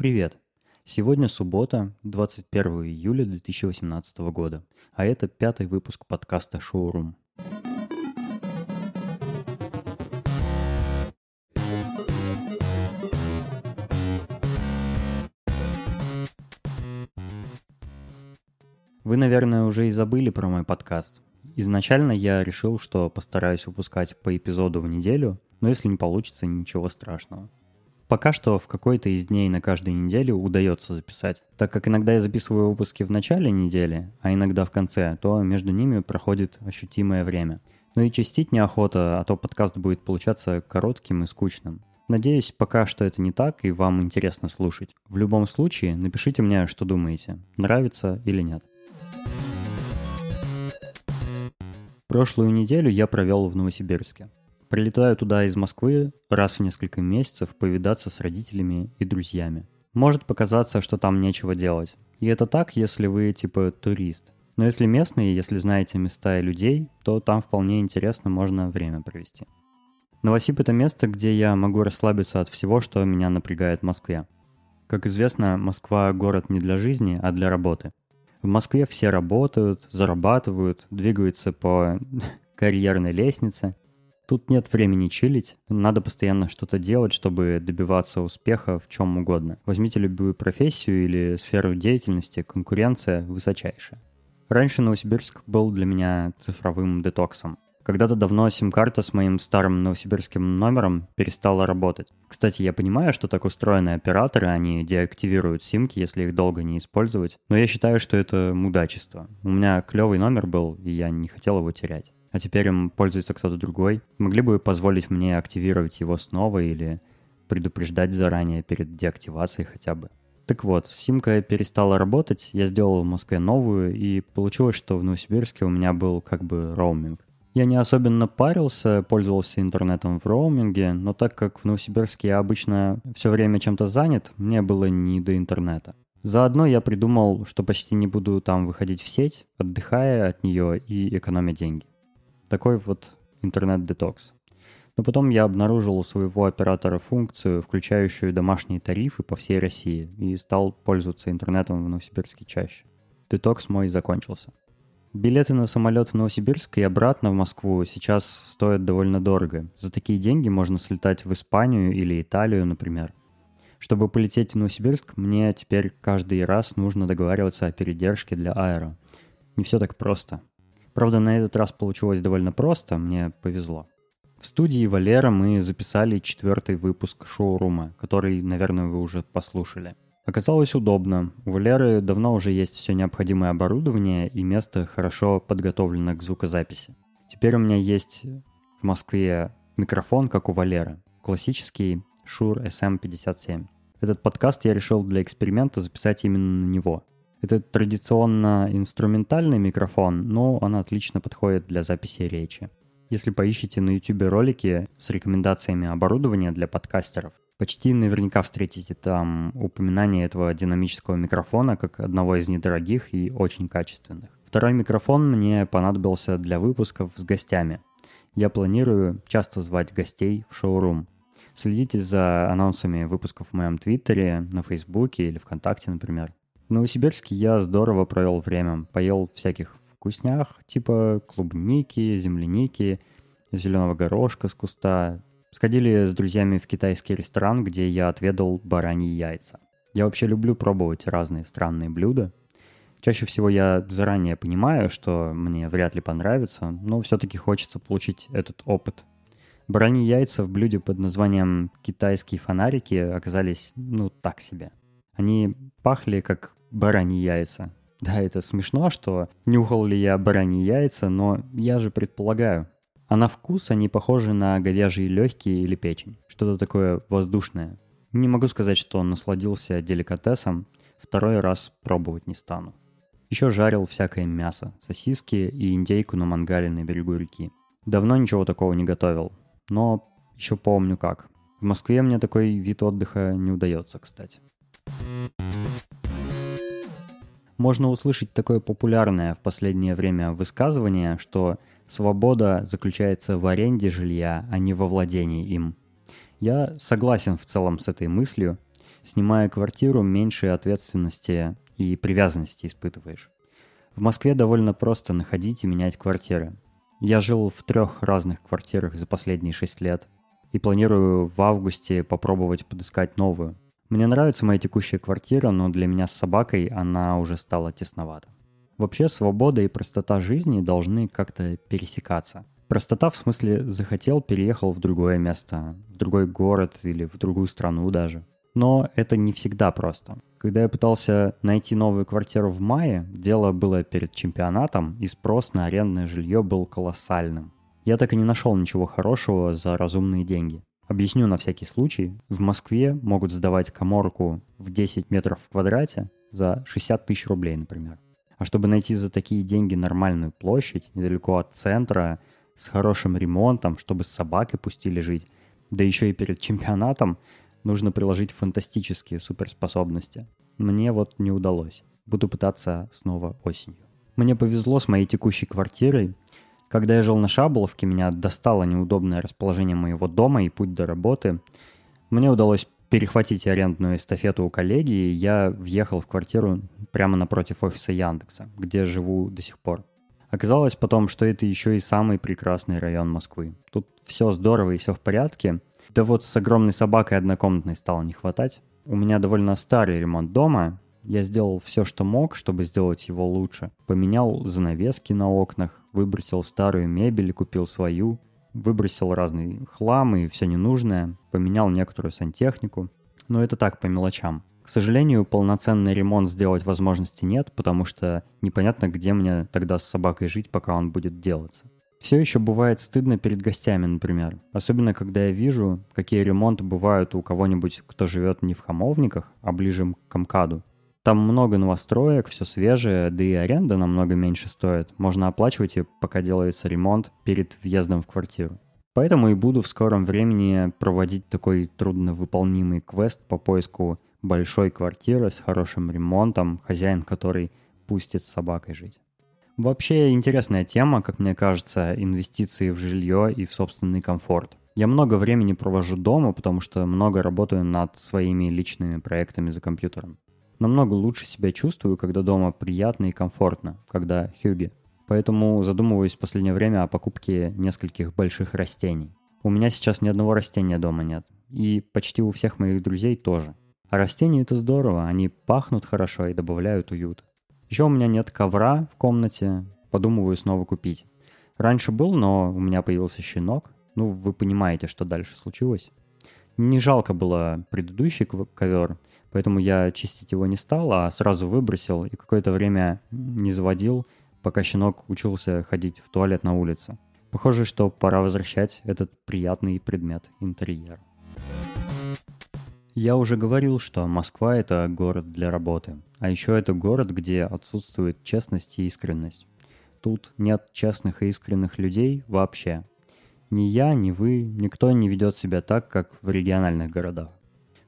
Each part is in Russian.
Привет! Сегодня суббота, 21 июля 2018 года, а это пятый выпуск подкаста «Шоурум». Вы, наверное, уже и забыли про мой подкаст. Изначально я решил, что постараюсь выпускать по эпизоду в неделю, но если не получится, ничего страшного. Пока что в какой-то из дней на каждой неделе удается записать. Так как иногда я записываю выпуски в начале недели, а иногда в конце, то между ними проходит ощутимое время. Но и чистить неохота, а то подкаст будет получаться коротким и скучным. Надеюсь, пока что это не так и вам интересно слушать. В любом случае, напишите мне, что думаете, нравится или нет. Прошлую неделю я провел в Новосибирске. Прилетаю туда из Москвы раз в несколько месяцев повидаться с родителями и друзьями. Может показаться, что там нечего делать. И это так, если вы типа турист. Но если местные, если знаете места и людей, то там вполне интересно можно время провести. Новосиб — это место, где я могу расслабиться от всего, что меня напрягает в Москве. Как известно, Москва — город не для жизни, а для работы. В Москве все работают, зарабатывают, двигаются по карьерной лестнице — Тут нет времени чилить, надо постоянно что-то делать, чтобы добиваться успеха в чем угодно. Возьмите любую профессию или сферу деятельности, конкуренция высочайшая. Раньше Новосибирск был для меня цифровым детоксом. Когда-то давно сим-карта с моим старым новосибирским номером перестала работать. Кстати, я понимаю, что так устроены операторы, они деактивируют симки, если их долго не использовать. Но я считаю, что это мудачество. У меня клевый номер был, и я не хотел его терять а теперь им пользуется кто-то другой, могли бы позволить мне активировать его снова или предупреждать заранее перед деактивацией хотя бы. Так вот, симка перестала работать, я сделал в Москве новую, и получилось, что в Новосибирске у меня был как бы роуминг. Я не особенно парился, пользовался интернетом в роуминге, но так как в Новосибирске я обычно все время чем-то занят, мне было не до интернета. Заодно я придумал, что почти не буду там выходить в сеть, отдыхая от нее и экономя деньги. Такой вот интернет-детокс. Но потом я обнаружил у своего оператора функцию, включающую домашние тарифы по всей России, и стал пользоваться интернетом в Новосибирске чаще. Детокс мой закончился. Билеты на самолет в Новосибирск и обратно в Москву сейчас стоят довольно дорого. За такие деньги можно слетать в Испанию или Италию, например. Чтобы полететь в Новосибирск, мне теперь каждый раз нужно договариваться о передержке для аэро. Не все так просто. Правда, на этот раз получилось довольно просто, мне повезло. В студии Валера мы записали четвертый выпуск шоурума, который, наверное, вы уже послушали. Оказалось удобно. У Валеры давно уже есть все необходимое оборудование и место хорошо подготовлено к звукозаписи. Теперь у меня есть в Москве микрофон, как у Валеры. Классический Shure SM57. Этот подкаст я решил для эксперимента записать именно на него. Это традиционно инструментальный микрофон, но он отлично подходит для записи речи. Если поищите на YouTube ролики с рекомендациями оборудования для подкастеров, почти наверняка встретите там упоминание этого динамического микрофона как одного из недорогих и очень качественных. Второй микрофон мне понадобился для выпусков с гостями. Я планирую часто звать гостей в шоурум. Следите за анонсами выпусков в моем твиттере, на фейсбуке или вконтакте, например. В Новосибирске я здорово провел время. Поел всяких вкуснях, типа клубники, земляники, зеленого горошка с куста. Сходили с друзьями в китайский ресторан, где я отведал бараньи яйца. Я вообще люблю пробовать разные странные блюда. Чаще всего я заранее понимаю, что мне вряд ли понравится, но все-таки хочется получить этот опыт. Бараньи яйца в блюде под названием «китайские фонарики» оказались, ну, так себе. Они пахли как бараньи яйца. Да, это смешно, что нюхал ли я бараньи яйца, но я же предполагаю. А на вкус они похожи на говяжьи легкие или печень. Что-то такое воздушное. Не могу сказать, что насладился деликатесом. Второй раз пробовать не стану. Еще жарил всякое мясо, сосиски и индейку на мангале на берегу реки. Давно ничего такого не готовил, но еще помню как. В Москве мне такой вид отдыха не удается, кстати можно услышать такое популярное в последнее время высказывание, что свобода заключается в аренде жилья, а не во владении им. Я согласен в целом с этой мыслью. Снимая квартиру, меньше ответственности и привязанности испытываешь. В Москве довольно просто находить и менять квартиры. Я жил в трех разных квартирах за последние шесть лет и планирую в августе попробовать подыскать новую. Мне нравится моя текущая квартира, но для меня с собакой она уже стала тесновата. Вообще свобода и простота жизни должны как-то пересекаться. Простота в смысле захотел, переехал в другое место, в другой город или в другую страну даже. Но это не всегда просто. Когда я пытался найти новую квартиру в мае, дело было перед чемпионатом, и спрос на арендное жилье был колоссальным. Я так и не нашел ничего хорошего за разумные деньги. Объясню на всякий случай. В Москве могут сдавать коморку в 10 метров в квадрате за 60 тысяч рублей, например. А чтобы найти за такие деньги нормальную площадь, недалеко от центра, с хорошим ремонтом, чтобы с собакой пустили жить, да еще и перед чемпионатом, нужно приложить фантастические суперспособности. Мне вот не удалось. Буду пытаться снова осенью. Мне повезло с моей текущей квартирой. Когда я жил на Шаболовке, меня достало неудобное расположение моего дома и путь до работы. Мне удалось перехватить арендную эстафету у коллеги, и я въехал в квартиру прямо напротив офиса Яндекса, где живу до сих пор. Оказалось потом, что это еще и самый прекрасный район Москвы. Тут все здорово и все в порядке. Да вот с огромной собакой однокомнатной стало не хватать. У меня довольно старый ремонт дома. Я сделал все, что мог, чтобы сделать его лучше. Поменял занавески на окнах, выбросил старую мебель и купил свою. Выбросил разный хлам и все ненужное. Поменял некоторую сантехнику. Но это так, по мелочам. К сожалению, полноценный ремонт сделать возможности нет, потому что непонятно, где мне тогда с собакой жить, пока он будет делаться. Все еще бывает стыдно перед гостями, например. Особенно, когда я вижу, какие ремонты бывают у кого-нибудь, кто живет не в Хамовниках, а ближе к МКАДу. Там много новостроек, все свежее, да и аренда намного меньше стоит. Можно оплачивать ее, пока делается ремонт перед въездом в квартиру. Поэтому и буду в скором времени проводить такой трудновыполнимый квест по поиску большой квартиры с хорошим ремонтом, хозяин которой пустит с собакой жить. Вообще интересная тема, как мне кажется, инвестиции в жилье и в собственный комфорт. Я много времени провожу дома, потому что много работаю над своими личными проектами за компьютером. Намного лучше себя чувствую, когда дома приятно и комфортно, когда хюги. Поэтому задумываюсь в последнее время о покупке нескольких больших растений. У меня сейчас ни одного растения дома нет. И почти у всех моих друзей тоже. А растения это здорово, они пахнут хорошо и добавляют уют. Еще у меня нет ковра в комнате, подумываю снова купить. Раньше был, но у меня появился щенок. Ну, вы понимаете, что дальше случилось. Не жалко было предыдущий ковер, поэтому я чистить его не стал, а сразу выбросил и какое-то время не заводил, пока щенок учился ходить в туалет на улице. Похоже, что пора возвращать этот приятный предмет интерьера. Я уже говорил, что Москва — это город для работы. А еще это город, где отсутствует честность и искренность. Тут нет честных и искренних людей вообще. Ни я, ни вы, никто не ведет себя так, как в региональных городах.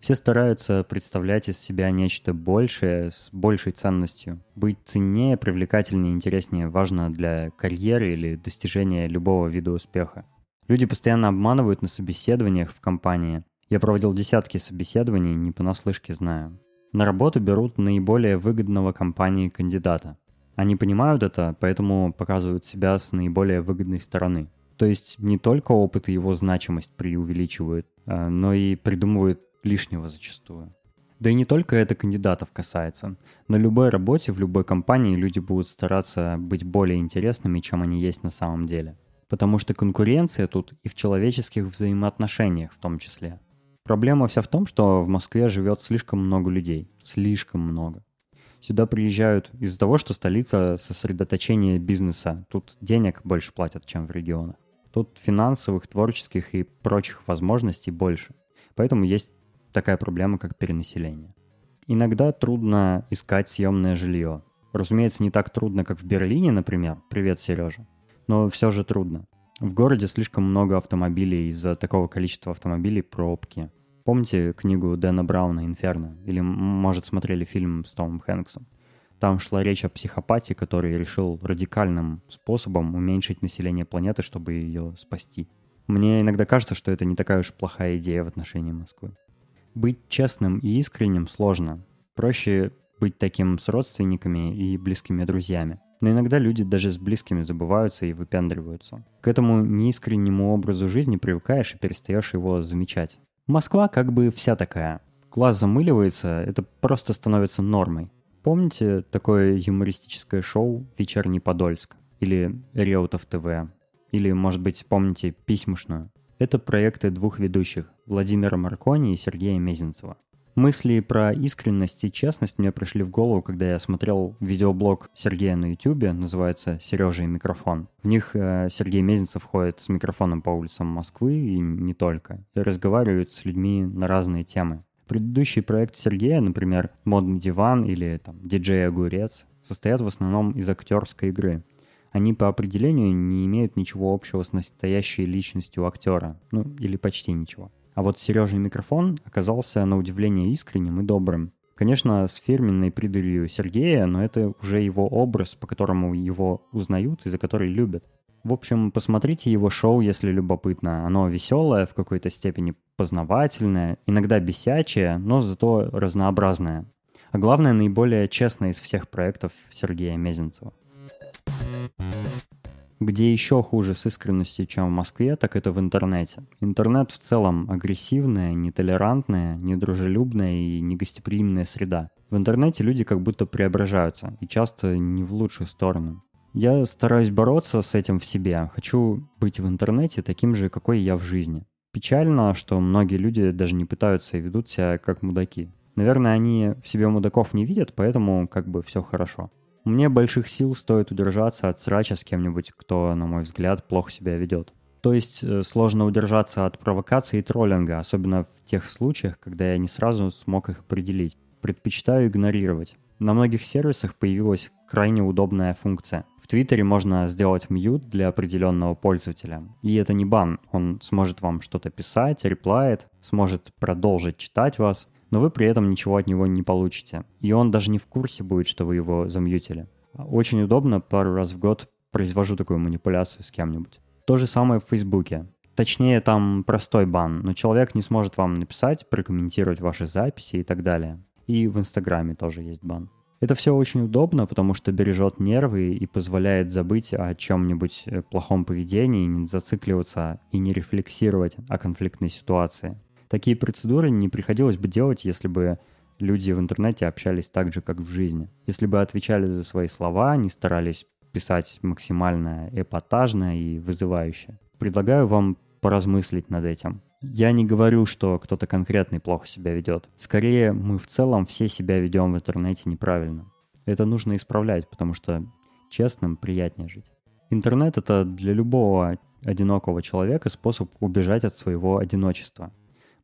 Все стараются представлять из себя нечто большее, с большей ценностью. Быть ценнее, привлекательнее, интереснее важно для карьеры или достижения любого вида успеха. Люди постоянно обманывают на собеседованиях в компании, я проводил десятки собеседований, не понаслышке знаю. На работу берут наиболее выгодного компании кандидата. Они понимают это, поэтому показывают себя с наиболее выгодной стороны. То есть не только опыт и его значимость преувеличивают, а, но и придумывают лишнего зачастую. Да и не только это кандидатов касается. На любой работе, в любой компании люди будут стараться быть более интересными, чем они есть на самом деле. Потому что конкуренция тут и в человеческих взаимоотношениях в том числе. Проблема вся в том, что в Москве живет слишком много людей. Слишком много. Сюда приезжают из-за того, что столица сосредоточения бизнеса. Тут денег больше платят, чем в регионах. Тут финансовых, творческих и прочих возможностей больше. Поэтому есть такая проблема, как перенаселение. Иногда трудно искать съемное жилье. Разумеется, не так трудно, как в Берлине, например. Привет, Сережа. Но все же трудно. В городе слишком много автомобилей, из-за такого количества автомобилей пробки. Помните книгу Дэна Брауна «Инферно»? Или, может, смотрели фильм с Томом Хэнксом? Там шла речь о психопате, который решил радикальным способом уменьшить население планеты, чтобы ее спасти. Мне иногда кажется, что это не такая уж плохая идея в отношении Москвы. Быть честным и искренним сложно. Проще быть таким с родственниками и близкими друзьями. Но иногда люди даже с близкими забываются и выпендриваются. К этому неискреннему образу жизни привыкаешь и перестаешь его замечать. Москва как бы вся такая. Глаз замыливается, это просто становится нормой. Помните такое юмористическое шоу «Вечерний Подольск» или «Реутов ТВ»? Или, может быть, помните «Письмушную»? Это проекты двух ведущих – Владимира Маркони и Сергея Мезенцева. Мысли про искренность и честность мне пришли в голову, когда я смотрел видеоблог Сергея на YouTube, называется «Сережа и микрофон». В них э, Сергей Мезенцев ходит с микрофоном по улицам Москвы и не только, и разговаривает с людьми на разные темы. Предыдущий проект Сергея, например, «Модный диван» или там, «Диджей Огурец», состоят в основном из актерской игры – они по определению не имеют ничего общего с настоящей личностью актера, ну или почти ничего. А вот Сережа микрофон оказался на удивление искренним и добрым. Конечно, с фирменной придурью Сергея, но это уже его образ, по которому его узнают и за который любят. В общем, посмотрите его шоу, если любопытно. Оно веселое, в какой-то степени познавательное, иногда бесячее, но зато разнообразное. А главное, наиболее честное из всех проектов Сергея Мезенцева. Где еще хуже с искренностью, чем в Москве, так это в интернете. Интернет в целом агрессивная, нетолерантная, недружелюбная и негостеприимная среда. В интернете люди как будто преображаются, и часто не в лучшую сторону. Я стараюсь бороться с этим в себе. Хочу быть в интернете таким же, какой я в жизни. Печально, что многие люди даже не пытаются и ведут себя как мудаки. Наверное, они в себе мудаков не видят, поэтому как бы все хорошо. Мне больших сил стоит удержаться от срача с кем-нибудь, кто, на мой взгляд, плохо себя ведет. То есть э, сложно удержаться от провокации и троллинга, особенно в тех случаях, когда я не сразу смог их определить. Предпочитаю игнорировать. На многих сервисах появилась крайне удобная функция. В Твиттере можно сделать мьют для определенного пользователя. И это не бан, он сможет вам что-то писать, реплает, сможет продолжить читать вас – но вы при этом ничего от него не получите. И он даже не в курсе будет, что вы его замьютили. Очень удобно, пару раз в год произвожу такую манипуляцию с кем-нибудь. То же самое в Фейсбуке. Точнее, там простой бан, но человек не сможет вам написать, прокомментировать ваши записи и так далее. И в Инстаграме тоже есть бан. Это все очень удобно, потому что бережет нервы и позволяет забыть о чем-нибудь э, плохом поведении, не зацикливаться и не рефлексировать о конфликтной ситуации. Такие процедуры не приходилось бы делать, если бы люди в интернете общались так же, как в жизни. Если бы отвечали за свои слова, не старались писать максимально эпатажно и вызывающе. Предлагаю вам поразмыслить над этим. Я не говорю, что кто-то конкретный плохо себя ведет. Скорее, мы в целом все себя ведем в интернете неправильно. Это нужно исправлять, потому что честным приятнее жить. Интернет — это для любого одинокого человека способ убежать от своего одиночества.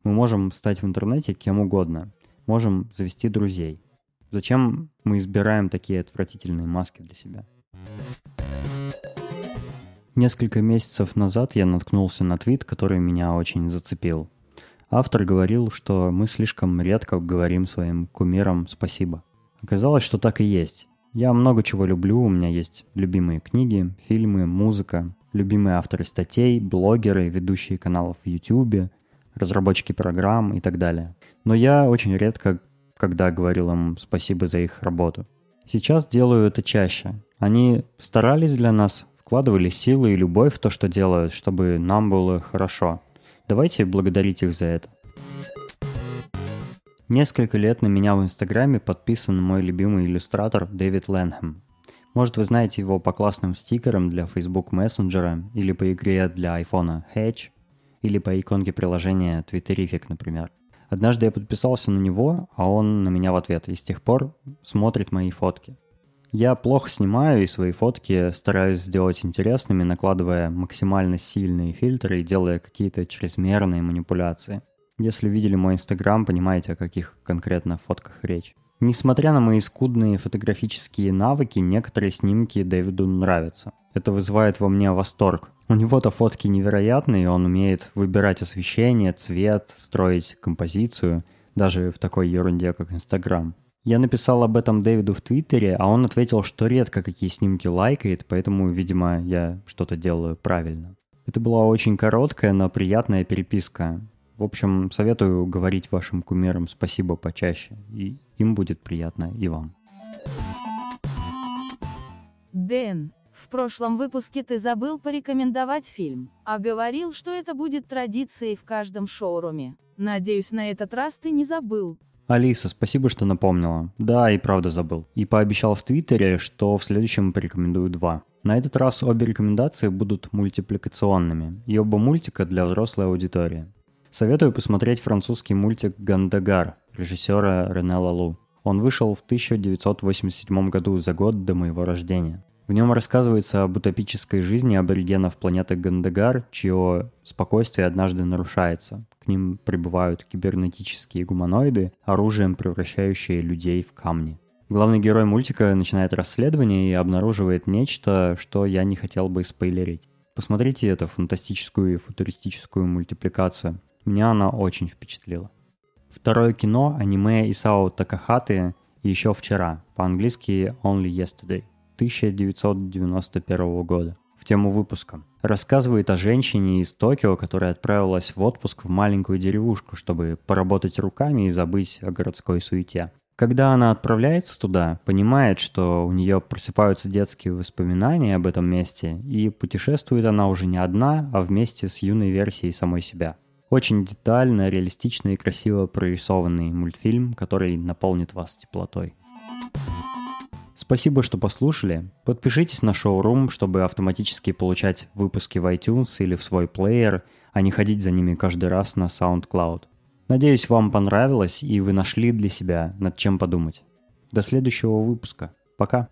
Мы можем стать в интернете кем угодно. Можем завести друзей. Зачем мы избираем такие отвратительные маски для себя? Несколько месяцев назад я наткнулся на твит, который меня очень зацепил. Автор говорил, что мы слишком редко говорим своим кумирам спасибо. Оказалось, что так и есть. Я много чего люблю, у меня есть любимые книги, фильмы, музыка, любимые авторы статей, блогеры, ведущие каналов в YouTube, разработчики программ и так далее. Но я очень редко, когда говорил им спасибо за их работу. Сейчас делаю это чаще. Они старались для нас, вкладывали силы и любовь в то, что делают, чтобы нам было хорошо. Давайте благодарить их за это. Несколько лет на меня в Инстаграме подписан мой любимый иллюстратор Дэвид Лэнхэм. Может, вы знаете его по классным стикерам для Facebook Messenger или по игре для iPhone Hedge – или по иконке приложения Twitterific, например. Однажды я подписался на него, а он на меня в ответ, и с тех пор смотрит мои фотки. Я плохо снимаю и свои фотки стараюсь сделать интересными, накладывая максимально сильные фильтры и делая какие-то чрезмерные манипуляции. Если видели мой инстаграм, понимаете, о каких конкретно фотках речь. Несмотря на мои скудные фотографические навыки, некоторые снимки Дэвиду нравятся. Это вызывает во мне восторг. У него-то фотки невероятные, он умеет выбирать освещение, цвет, строить композицию, даже в такой ерунде, как Инстаграм. Я написал об этом Дэвиду в Твиттере, а он ответил, что редко какие снимки лайкает, поэтому, видимо, я что-то делаю правильно. Это была очень короткая, но приятная переписка. В общем, советую говорить вашим кумирам спасибо почаще, и им будет приятно, и вам. Дэн, в прошлом выпуске ты забыл порекомендовать фильм, а говорил, что это будет традицией в каждом шоуруме. Надеюсь, на этот раз ты не забыл. Алиса, спасибо, что напомнила. Да, и правда забыл. И пообещал в Твиттере, что в следующем порекомендую два. На этот раз обе рекомендации будут мультипликационными, и оба мультика для взрослой аудитории. Советую посмотреть французский мультик «Гандагар» режиссера Рене Лалу. Он вышел в 1987 году, за год до моего рождения. В нем рассказывается об утопической жизни аборигенов планеты Гандагар, чье спокойствие однажды нарушается. К ним прибывают кибернетические гуманоиды, оружием превращающие людей в камни. Главный герой мультика начинает расследование и обнаруживает нечто, что я не хотел бы спойлерить. Посмотрите эту фантастическую и футуристическую мультипликацию. Меня она очень впечатлила. Второе кино – аниме Исао Такахаты «Еще вчера», по-английски «Only Yesterday». 1991 года в тему выпуска. Рассказывает о женщине из Токио, которая отправилась в отпуск в маленькую деревушку, чтобы поработать руками и забыть о городской суете. Когда она отправляется туда, понимает, что у нее просыпаются детские воспоминания об этом месте, и путешествует она уже не одна, а вместе с юной версией самой себя. Очень детально, реалистично и красиво прорисованный мультфильм, который наполнит вас теплотой. Спасибо, что послушали. Подпишитесь на шоурум, чтобы автоматически получать выпуски в iTunes или в свой плеер, а не ходить за ними каждый раз на SoundCloud. Надеюсь, вам понравилось и вы нашли для себя над чем подумать. До следующего выпуска. Пока.